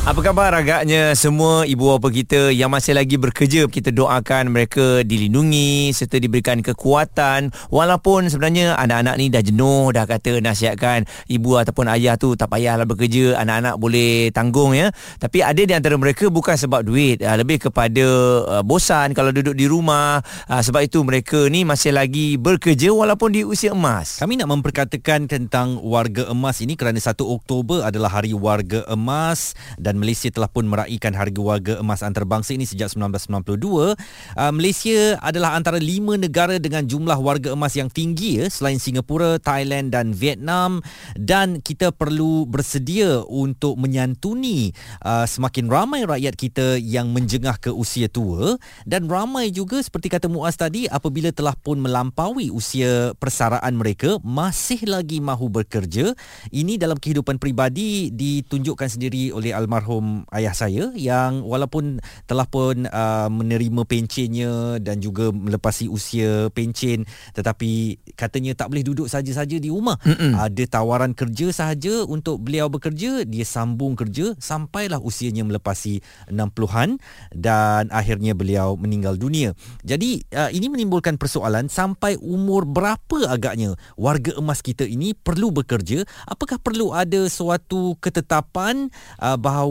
Apa khabar agaknya semua ibu bapa kita yang masih lagi bekerja kita doakan mereka dilindungi serta diberikan kekuatan. Walaupun sebenarnya anak-anak ni dah jenuh dah kata nasihatkan ibu ataupun ayah tu tak payahlah bekerja anak-anak boleh tanggung ya. Tapi ada di antara mereka bukan sebab duit ah, lebih kepada ah, bosan kalau duduk di rumah. Ah, sebab itu mereka ni masih lagi bekerja walaupun di usia emas. Kami nak memperkatakan tentang warga emas ini kerana 1 Oktober adalah hari warga emas dan Malaysia telah pun meraihkan harga warga emas antarabangsa ini sejak 1992. Uh, Malaysia adalah antara lima negara dengan jumlah warga emas yang tinggi ya selain Singapura, Thailand dan Vietnam dan kita perlu bersedia untuk menyantuni uh, semakin ramai rakyat kita yang menjengah ke usia tua dan ramai juga seperti kata Muaz tadi apabila telah pun melampaui usia persaraan mereka masih lagi mahu bekerja. Ini dalam kehidupan peribadi ditunjukkan sendiri oleh almarhum ayah saya yang walaupun telah pun uh, menerima pencennya dan juga melepasi usia pencen tetapi katanya tak boleh duduk saja-saja di rumah. Mm-mm. Ada tawaran kerja sahaja untuk beliau bekerja, dia sambung kerja sampailah usianya melepasi 60-an dan akhirnya beliau meninggal dunia. Jadi uh, ini menimbulkan persoalan sampai umur berapa agaknya warga emas kita ini perlu bekerja? Apakah perlu ada suatu ketetapan uh, bahawa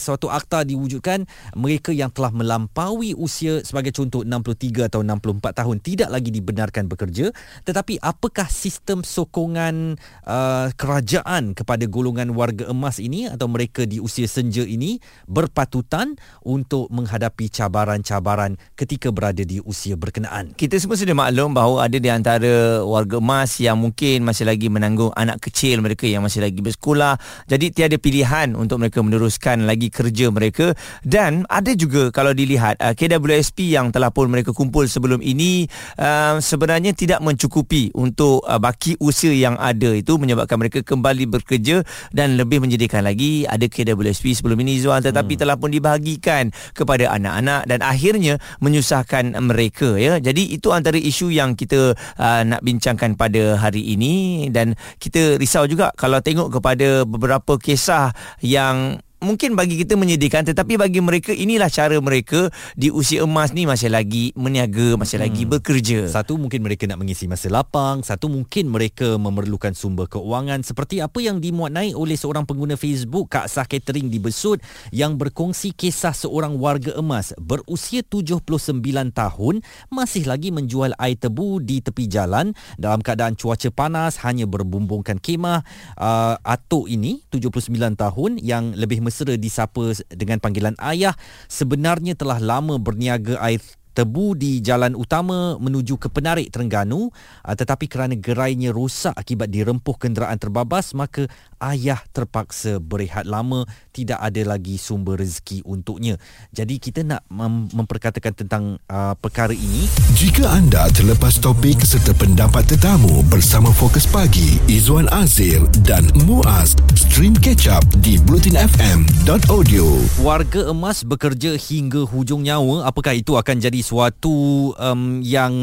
suatu akta diwujudkan mereka yang telah melampaui usia sebagai contoh 63 atau 64 tahun tidak lagi dibenarkan bekerja tetapi apakah sistem sokongan uh, kerajaan kepada golongan warga emas ini atau mereka di usia senja ini berpatutan untuk menghadapi cabaran-cabaran ketika berada di usia berkenaan kita semua sudah maklum bahawa ada di antara warga emas yang mungkin masih lagi menanggung anak kecil mereka yang masih lagi bersekolah. Jadi tiada pilihan untuk mereka meneruskan lagi kerja mereka dan ada juga kalau dilihat uh, KWSP yang telah pun mereka kumpul sebelum ini uh, sebenarnya tidak mencukupi untuk uh, baki usia yang ada itu menyebabkan mereka kembali bekerja dan lebih menjadikan lagi ada KWSP sebelum ini Zual tetapi hmm. telah pun dibahagikan kepada anak-anak dan akhirnya menyusahkan mereka ya. Jadi itu antara isu yang kita uh, nak bincangkan pada hari ini dan kita risau juga kalau tengok kepada beberapa kisah yang mungkin bagi kita menyedihkan tetapi bagi mereka inilah cara mereka di usia emas ni masih lagi meniaga masih hmm. lagi bekerja. Satu mungkin mereka nak mengisi masa lapang satu mungkin mereka memerlukan sumber keuangan seperti apa yang dimuat naik oleh seorang pengguna Facebook Kak Sah Catering di Besut yang berkongsi kisah seorang warga emas berusia 79 tahun masih lagi menjual air tebu di tepi jalan. Dalam keadaan cuaca panas hanya berbumbungkan kemah uh, atuk ini 79 tahun yang lebih mesra disapa dengan panggilan ayah sebenarnya telah lama berniaga air tebu di jalan utama menuju ke Penarik Terengganu. Ah, tetapi kerana gerainya rosak akibat dirempuh kenderaan terbabas maka ayah terpaksa berehat lama. Tidak ada lagi sumber rezeki untuknya. Jadi kita nak mem- memperkatakan tentang uh, perkara ini. Jika anda terlepas topik serta pendapat tetamu bersama Fokus Pagi Izwan Azir dan Muaz stream catch up di blutinfm.audio warga emas bekerja hingga hujung nyawa. Apakah itu akan jadi sesuatu um, yang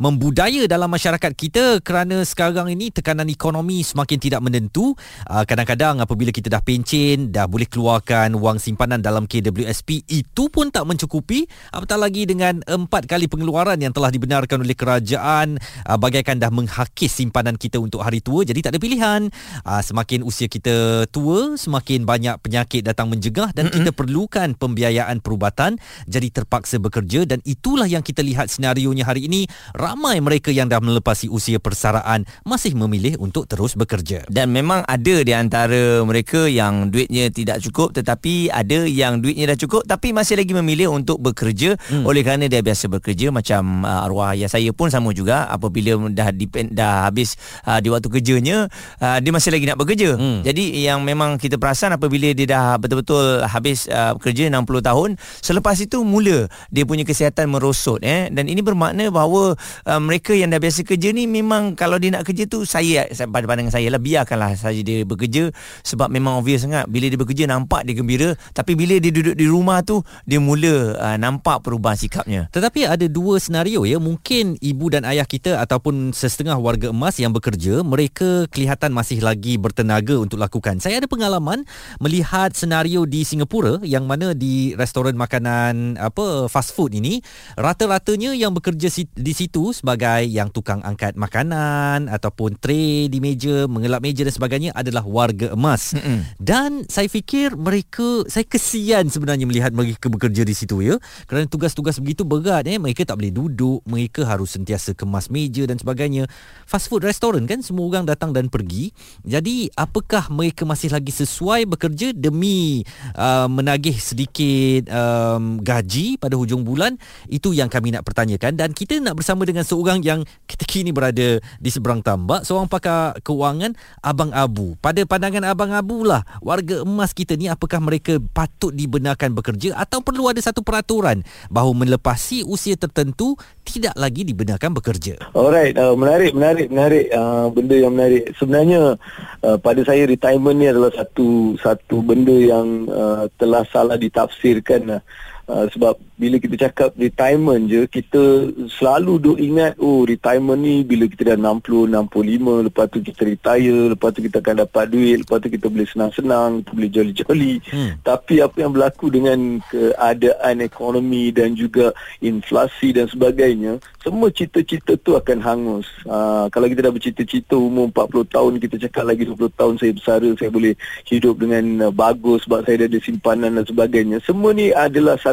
membudaya dalam masyarakat kita kerana sekarang ini tekanan ekonomi semakin tidak menentu. Uh, kadang-kadang apabila kita dah pencen, dah boleh keluarkan wang simpanan dalam KWSP, itu pun tak mencukupi. Apatah lagi dengan empat kali pengeluaran yang telah dibenarkan oleh kerajaan uh, bagaikan dah menghakis simpanan kita untuk hari tua. Jadi tak ada pilihan. Uh, semakin usia kita tua, semakin banyak penyakit datang menjegah dan mm-hmm. kita perlukan pembiayaan perubatan. Jadi terpaksa bekerja dan itulah yang kita lihat senario-nya hari ini. Ramai mereka yang dah melepasi usia persaraan masih memilih untuk terus bekerja. Dan memang ada di antara mereka yang duitnya tidak cukup tetapi ada yang duitnya dah cukup tapi masih lagi memilih untuk bekerja. Hmm. oleh kerana dia biasa bekerja macam uh, arwah ayah saya pun sama juga. Apabila dah depend, dah habis uh, di waktu kerjanya uh, dia masih lagi nak bekerja. Hmm. jadi yang memang kita perasan apabila dia dah betul-betul habis uh, bekerja 60 tahun selepas itu mula dia punya kesihatan kelihatan merosot eh. Dan ini bermakna bahawa uh, mereka yang dah biasa kerja ni memang kalau dia nak kerja tu saya, pada pandangan saya lah biarkanlah saja dia bekerja. Sebab memang obvious sangat bila dia bekerja nampak dia gembira. Tapi bila dia duduk di rumah tu dia mula uh, nampak perubahan sikapnya. Tetapi ada dua senario ya. Mungkin ibu dan ayah kita ataupun setengah warga emas yang bekerja mereka kelihatan masih lagi bertenaga untuk lakukan. Saya ada pengalaman melihat senario di Singapura yang mana di restoran makanan apa fast food ini rata-ratanya yang bekerja di situ sebagai yang tukang angkat makanan ataupun tray di meja mengelap meja dan sebagainya adalah warga emas. Mm-hmm. dan saya fikir mereka saya kesian sebenarnya melihat mereka bekerja di situ ya. Kerana tugas-tugas begitu berat eh. Mereka tak boleh duduk mereka harus sentiasa kemas meja dan sebagainya. Fast food restoran kan semua orang datang dan pergi. Jadi apakah mereka masih lagi sesuai bekerja demi uh, menagih sedikit um, gaji pada hujung bulan itu yang kami nak pertanyakan. Dan kita nak bersama dengan seorang yang ketika ini berada di seberang tambak. Seorang pakar keuangan Abang Abu. Pada pandangan Abang Abu lah warga emas kita ni apakah mereka patut dibenarkan bekerja atau perlu ada satu peraturan bahawa melepasi usia tertentu tidak lagi dibenarkan bekerja? Alright uh, menarik menarik menarik uh, benda yang menarik. Sebenarnya uh, pada saya retirement ni adalah satu satu benda yang uh, telah salah ditafsirkan uh, uh, sebab bila kita cakap retirement je kita selalu duk ingat oh retirement ni bila kita dah 60 65 lepas tu kita retire lepas tu kita akan dapat duit lepas tu kita boleh senang-senang kita boleh jolly-jolly hmm. tapi apa yang berlaku dengan keadaan ekonomi dan juga inflasi dan sebagainya semua cita-cita tu akan hangus. Uh, kalau kita dah bercita-cita umur 40 tahun kita cakap lagi 20 tahun saya bersara saya boleh hidup dengan uh, bagus sebab saya dah ada simpanan dan sebagainya. Semua ni adalah satu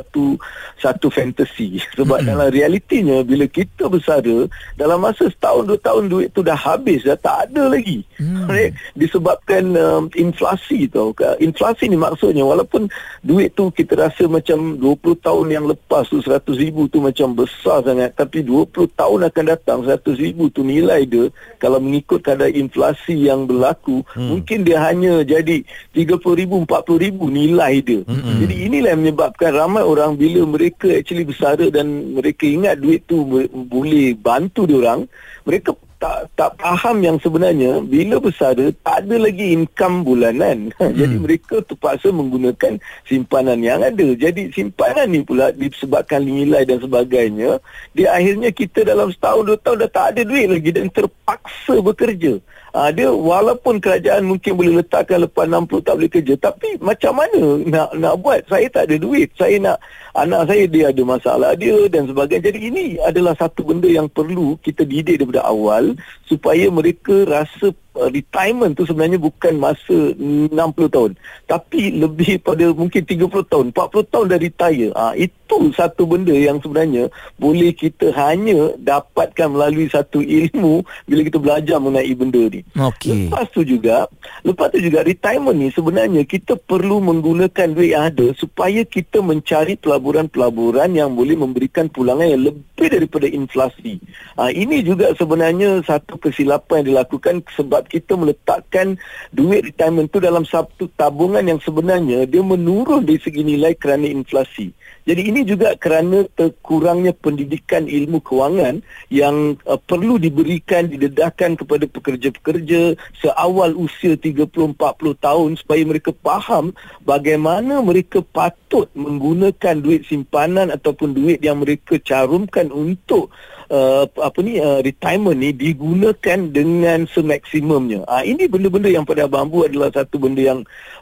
satu fantasi sebab mm-hmm. dalam realitinya bila kita bersara dalam masa setahun dua tahun duit tu dah habis dah tak ada lagi mm. disebabkan um, inflasi tau inflasi ni maksudnya walaupun duit tu kita rasa macam 20 tahun yang lepas tu 100 ribu tu macam besar sangat tapi 20 tahun akan datang 100 ribu tu nilai dia kalau mengikut kadar inflasi yang berlaku mm. mungkin dia hanya jadi 30 ribu 40 ribu nilai dia mm-hmm. jadi inilah yang menyebabkan ramai orang bila mereka actually bersara dan mereka ingat duit tu boleh bantu dia orang mereka tak tak faham yang sebenarnya bila bersara tak ada lagi income bulanan. Hmm. jadi mereka terpaksa menggunakan simpanan yang ada. Jadi simpanan ni pula disebabkan nilai dan sebagainya dia akhirnya kita dalam setahun dua tahun dah tak ada duit lagi dan terpaksa bekerja uh, dia walaupun kerajaan mungkin boleh letakkan lepas 60 tak boleh kerja tapi macam mana nak nak buat? Saya tak ada duit. Saya nak anak saya dia ada masalah dia dan sebagainya. Jadi ini adalah satu benda yang perlu kita didik daripada awal supaya mereka rasa Uh, retirement tu sebenarnya bukan masa 60 tahun. Tapi lebih pada mungkin 30 tahun 40 tahun dah retire. Ha, itu satu benda yang sebenarnya boleh kita hanya dapatkan melalui satu ilmu bila kita belajar mengenai benda ni. Okay. lepas tu juga lepas tu juga retirement ni sebenarnya kita perlu menggunakan duit yang ada supaya kita mencari pelaburan-pelaburan yang boleh memberikan pulangan yang lebih daripada inflasi ha, ini juga sebenarnya satu kesilapan yang dilakukan sebab kita meletakkan duit retirement tu dalam satu tabungan yang sebenarnya dia menurun dari segi nilai kerana inflasi. Jadi ini juga kerana terkurangnya pendidikan ilmu kewangan yang uh, perlu diberikan didedahkan kepada pekerja-pekerja seawal usia 30-40 tahun supaya mereka faham bagaimana mereka patut menggunakan duit simpanan ataupun duit yang mereka carumkan untuk uh, apa ni uh, retirement ni digunakan dengan semaksimumnya. Uh, ini benda-benda yang pada bambu adalah satu benda yang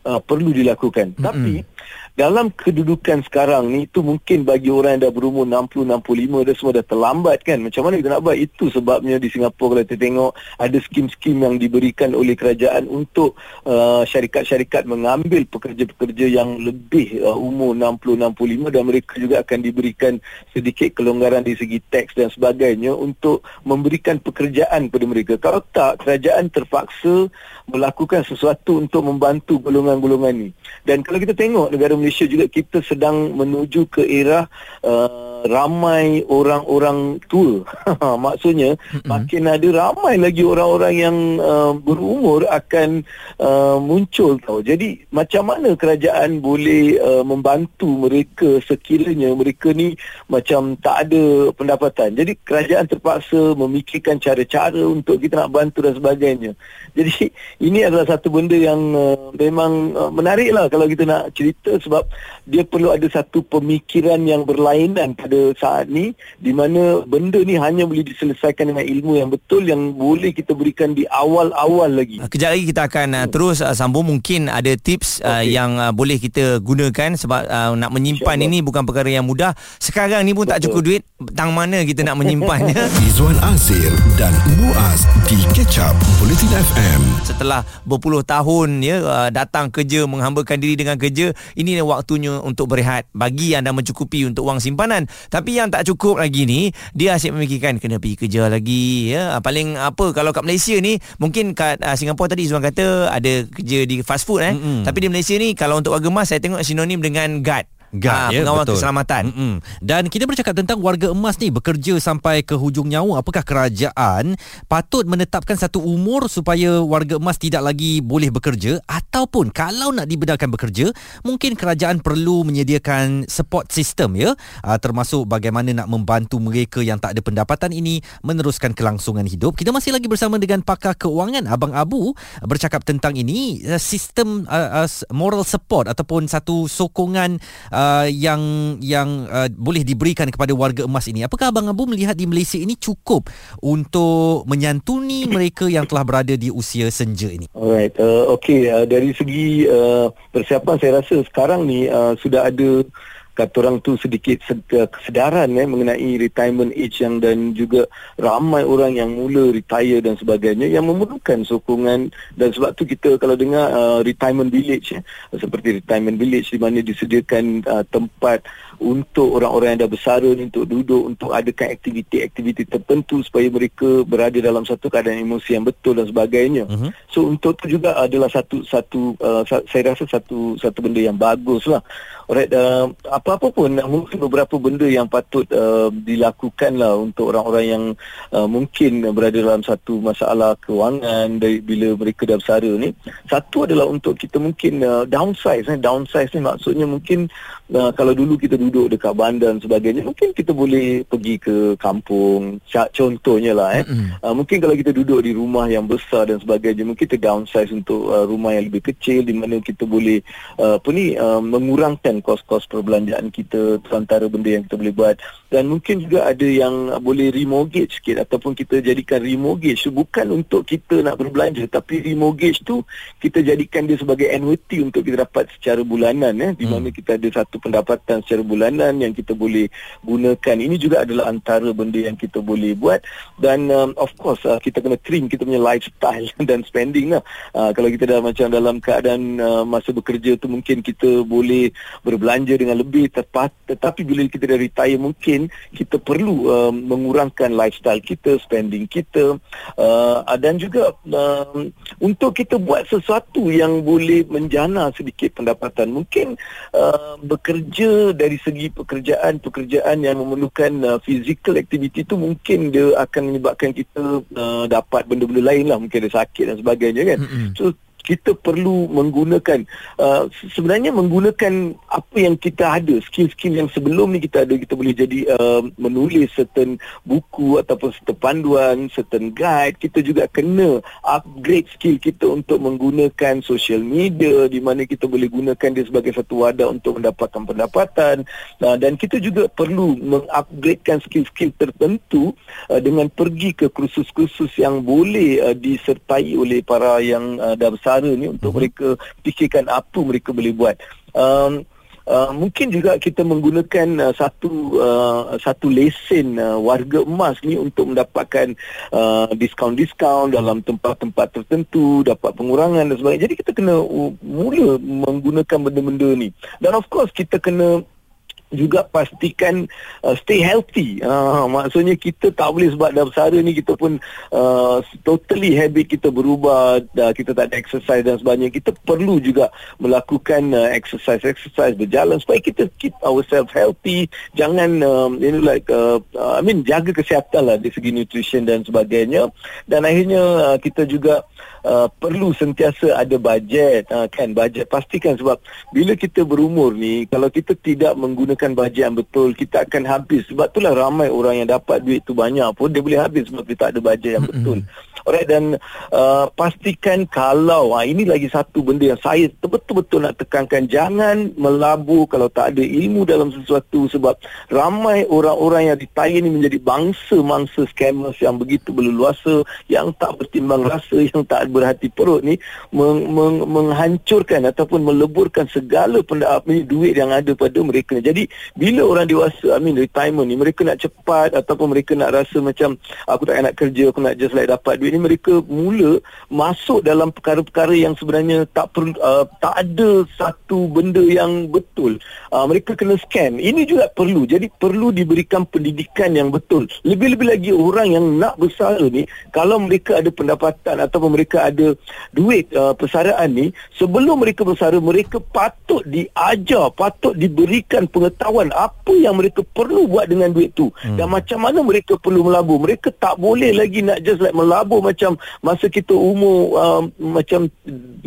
uh, perlu dilakukan. Mm-hmm. Tapi dalam kedudukan sekarang ni itu mungkin bagi orang yang dah berumur 60 65 dah semua dah terlambat kan? Macam mana kita nak buat? Itu sebabnya di Singapura kalau kita tengok ada skim-skim yang diberikan oleh kerajaan untuk uh, syarikat-syarikat mengambil pekerja-pekerja yang lebih uh, umur 60 65 dan mereka juga akan diberikan sedikit kelonggaran di segi teks dan sebagainya untuk memberikan pekerjaan kepada mereka. Kalau tak kerajaan terpaksa melakukan sesuatu untuk membantu golongan-golongan ni. Dan kalau kita tengok negara Malaysia juga kita sedang menuju ke era uh, ramai orang-orang tua. Maksudnya mm-hmm. makin ada ramai lagi orang-orang yang uh, berumur akan uh, muncul tau. Jadi macam mana kerajaan boleh uh, membantu mereka sekiranya mereka ni macam tak ada pendapatan. Jadi kerajaan terpaksa memikirkan cara-cara untuk kita nak bantu dan sebagainya. Jadi ini adalah satu benda yang uh, memang uh, menarik lah kalau kita nak cerita sebab dia perlu ada satu pemikiran yang berlainan pada saat ni di mana benda ni hanya boleh diselesaikan dengan ilmu yang betul yang boleh kita berikan di awal-awal lagi. Uh, kejap lagi kita akan uh, terus uh, sambung mungkin ada tips uh, okay. yang uh, boleh kita gunakan sebab uh, nak menyimpan ini bukan perkara yang mudah. Sekarang ni pun betul. tak cukup duit, tang mana kita nak menyimpannya? Izwan Azir dan Muaz di Ketchup Politin FM. FM. Setelah berpuluh tahun ya uh, datang kerja menghambakan diri dengan kerja, ini waktunya untuk berehat bagi anda mencukupi untuk wang simpanan. Tapi yang tak cukup lagi ni, dia asyik memikirkan kena pergi kerja lagi ya. Uh, paling apa kalau kat Malaysia ni, mungkin kat uh, Singapura tadi Izwan kata ada kerja di fast food eh. Mm-hmm. Tapi di Malaysia ni kalau untuk warga emas saya tengok sinonim dengan guard guard ha, ya, pengawal betul. keselamatan. Mm-mm. Dan kita bercakap tentang warga emas ni bekerja sampai ke hujung nyawa. Apakah kerajaan patut menetapkan satu umur supaya warga emas tidak lagi boleh bekerja ataupun kalau nak dibenarkan bekerja, mungkin kerajaan perlu menyediakan support system ya, uh, termasuk bagaimana nak membantu mereka yang tak ada pendapatan ini meneruskan kelangsungan hidup. Kita masih lagi bersama dengan pakar keuangan Abang Abu bercakap tentang ini uh, sistem uh, uh, moral support ataupun satu sokongan uh, yang yang uh, boleh diberikan kepada warga emas ini. Apakah abang Abu melihat di Malaysia ini cukup untuk menyantuni mereka yang telah berada di usia senja ini? Alright, uh, okay. Uh, dari segi uh, persiapan saya rasa sekarang ni uh, sudah ada kata orang tu sedikit kesedaran eh, mengenai retirement age yang dan juga ramai orang yang mula retire dan sebagainya yang memerlukan sokongan dan sebab tu kita kalau dengar uh, retirement village eh, seperti retirement village di mana disediakan uh, tempat untuk orang-orang yang dah bersara ni untuk duduk untuk adakan aktiviti-aktiviti tertentu supaya mereka berada dalam satu keadaan emosi yang betul dan sebagainya. Uh-huh. So untuk tu juga adalah satu satu uh, saya rasa satu satu benda yang bagus lah. Alright, uh, apa-apa pun mungkin beberapa benda yang patut uh, dilakukan lah untuk orang-orang yang uh, mungkin berada dalam satu masalah kewangan dari bila mereka dah bersara ni. Satu adalah untuk kita mungkin uh, downsize. Eh. Downsize ni maksudnya mungkin uh, kalau dulu kita duduk dekat bandar dan sebagainya, mungkin kita boleh pergi ke kampung. Contohnya lah. Eh. Mm-hmm. Uh, mungkin kalau kita duduk di rumah yang besar dan sebagainya, mungkin kita downsize untuk uh, rumah yang lebih kecil di mana kita boleh uh, apa ni, uh, mengurangkan kos-kos perbelanjaan kita antara benda yang kita boleh buat. Dan mungkin juga ada yang boleh remortgage sikit ataupun kita jadikan remortgage tu bukan untuk kita nak berbelanja tapi remortgage tu kita jadikan dia sebagai annuity untuk kita dapat secara bulanan eh. Di hmm. mana kita ada satu pendapatan secara bulanan yang kita boleh gunakan. Ini juga adalah antara benda yang kita boleh buat. Dan um, of course uh, kita kena trim kita punya lifestyle dan spending lah. Uh, kalau kita dah macam dalam keadaan uh, masa bekerja tu mungkin kita boleh berbelanja dengan lebih tepat tetapi bila kita dah retire mungkin kita perlu uh, mengurangkan lifestyle kita spending kita uh, dan juga uh, untuk kita buat sesuatu yang boleh menjana sedikit pendapatan. Mungkin uh, bekerja dari segi pekerjaan pekerjaan yang memerlukan uh, physical activity tu mungkin dia akan menyebabkan kita uh, dapat benda-benda lain lah. Mungkin ada sakit dan sebagainya kan. Mm-hmm. so kita perlu menggunakan uh, sebenarnya menggunakan apa yang kita ada skill-skill yang sebelum ni kita ada kita boleh jadi uh, menulis certain buku ataupun certain panduan certain guide. Kita juga kena upgrade skill kita untuk menggunakan social media di mana kita boleh gunakan dia sebagai satu wadah untuk mendapatkan pendapatan. Uh, dan kita juga perlu mengupgradekan skill-skill tertentu uh, dengan pergi ke kursus-kursus yang boleh uh, disertai oleh para yang uh, dah besar negara ni untuk uh-huh. mereka fikirkan apa mereka boleh buat. Um, Uh, mungkin juga kita menggunakan uh, satu uh, satu lesen uh, warga emas ni untuk mendapatkan uh, diskaun-diskaun dalam tempat-tempat tertentu, dapat pengurangan dan sebagainya. Jadi kita kena uh, mula menggunakan benda-benda ni. Dan of course kita kena juga pastikan uh, stay healthy. Uh, maksudnya kita tak boleh sebab dah bersara ni kita pun uh, totally habit kita berubah, dah kita tak ada exercise dan sebagainya. Kita perlu juga melakukan uh, exercise exercise berjalan supaya kita keep ourselves healthy. Jangan um, you know like uh, uh, I mean jaga kesihatan lah dari segi nutrition dan sebagainya. Dan akhirnya uh, kita juga uh, perlu sentiasa ada bajet uh, kan bajet pastikan sebab bila kita berumur ni kalau kita tidak menggunakan gunakan bajet yang betul kita akan habis. Sebab itulah ramai orang yang dapat duit tu banyak pun dia boleh habis sebab dia tak ada bajet yang betul Alright dan uh, pastikan kalau uh, ini lagi satu benda yang saya betul-betul nak tekankan. Jangan melabur kalau tak ada ilmu dalam sesuatu sebab ramai orang-orang yang ditayar ini menjadi bangsa-mangsa scammers yang begitu berleluasa yang tak bertimbang rasa yang tak berhati perut ni meng- meng- menghancurkan ataupun meleburkan segala pendap ni duit yang ada pada mereka jadi bila orang dewasa I mean retirement ni mereka nak cepat ataupun mereka nak rasa macam aku tak nak kerja aku nak just like dapat duit ni mereka mula masuk dalam perkara-perkara yang sebenarnya tak perlu uh, tak ada satu benda yang betul. Uh, mereka kena scam. Ini juga perlu. Jadi perlu diberikan pendidikan yang betul. Lebih-lebih lagi orang yang nak bersara ni kalau mereka ada pendapatan ataupun mereka ada duit uh, persaraan ni sebelum mereka bersara mereka patut diajar, patut diberikan pengetahuan apa yang mereka perlu buat dengan duit tu hmm. dan macam mana mereka perlu melabur. Mereka tak boleh lagi nak just like melabur macam masa kita umur uh, macam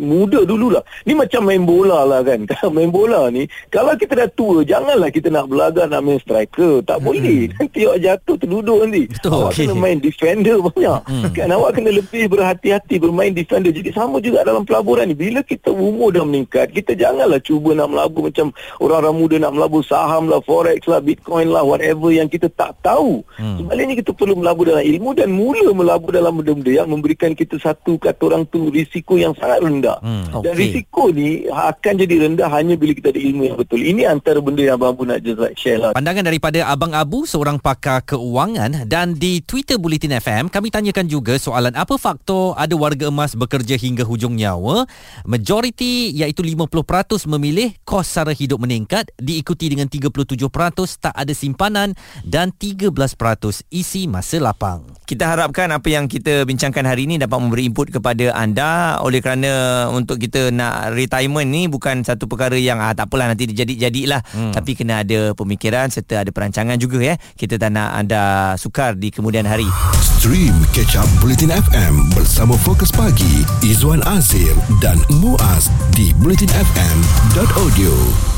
muda dululah. Ni macam main bola lah kan. Kalau main bola ni, kalau kita dah tua, janganlah kita nak belaga nak main striker. Tak hmm. boleh. Nanti awak jatuh terduduk nanti. Betul, awak okay. kena main defender banyak. Hmm. Kan awak kena lebih berhati-hati bermain defender. Jadi sama juga dalam pelaburan ni. Bila kita umur dah meningkat, kita janganlah cuba nak melabur macam orang-orang muda nak melabur saham lah, forex lah, bitcoin lah, whatever yang kita tak tahu. Hmm. Sebaliknya kita perlu melabur dalam ilmu dan mula melabur dalam benda-benda yang memberikan kita satu kata orang tu risiko yang sangat rendah. Hmm, okay. Dan risiko ni akan jadi rendah hanya bila kita ada ilmu yang betul. Ini antara benda yang Abang Abu nak just like share lah. Pandangan daripada Abang Abu, seorang pakar keuangan dan di Twitter Bulletin FM, kami tanyakan juga soalan apa faktor ada warga emas bekerja hingga hujung nyawa. Majoriti iaitu 50% memilih kos sara hidup meningkat diikuti dengan 37% tak ada simpanan dan 13% isi masa lapang. Kita harapkan apa yang kita bincangkan hari ini dapat memberi input kepada anda. Oleh kerana untuk kita nak retirement ni bukan satu perkara yang ah tak apalah nanti jadi-jadilah hmm. tapi kena ada pemikiran serta ada perancangan juga ya. Kita tak nak anda sukar di kemudian hari. Stream catch up bulletin FM bersama fokus pagi Izwan Azir dan Muaz di bulletinfm.audio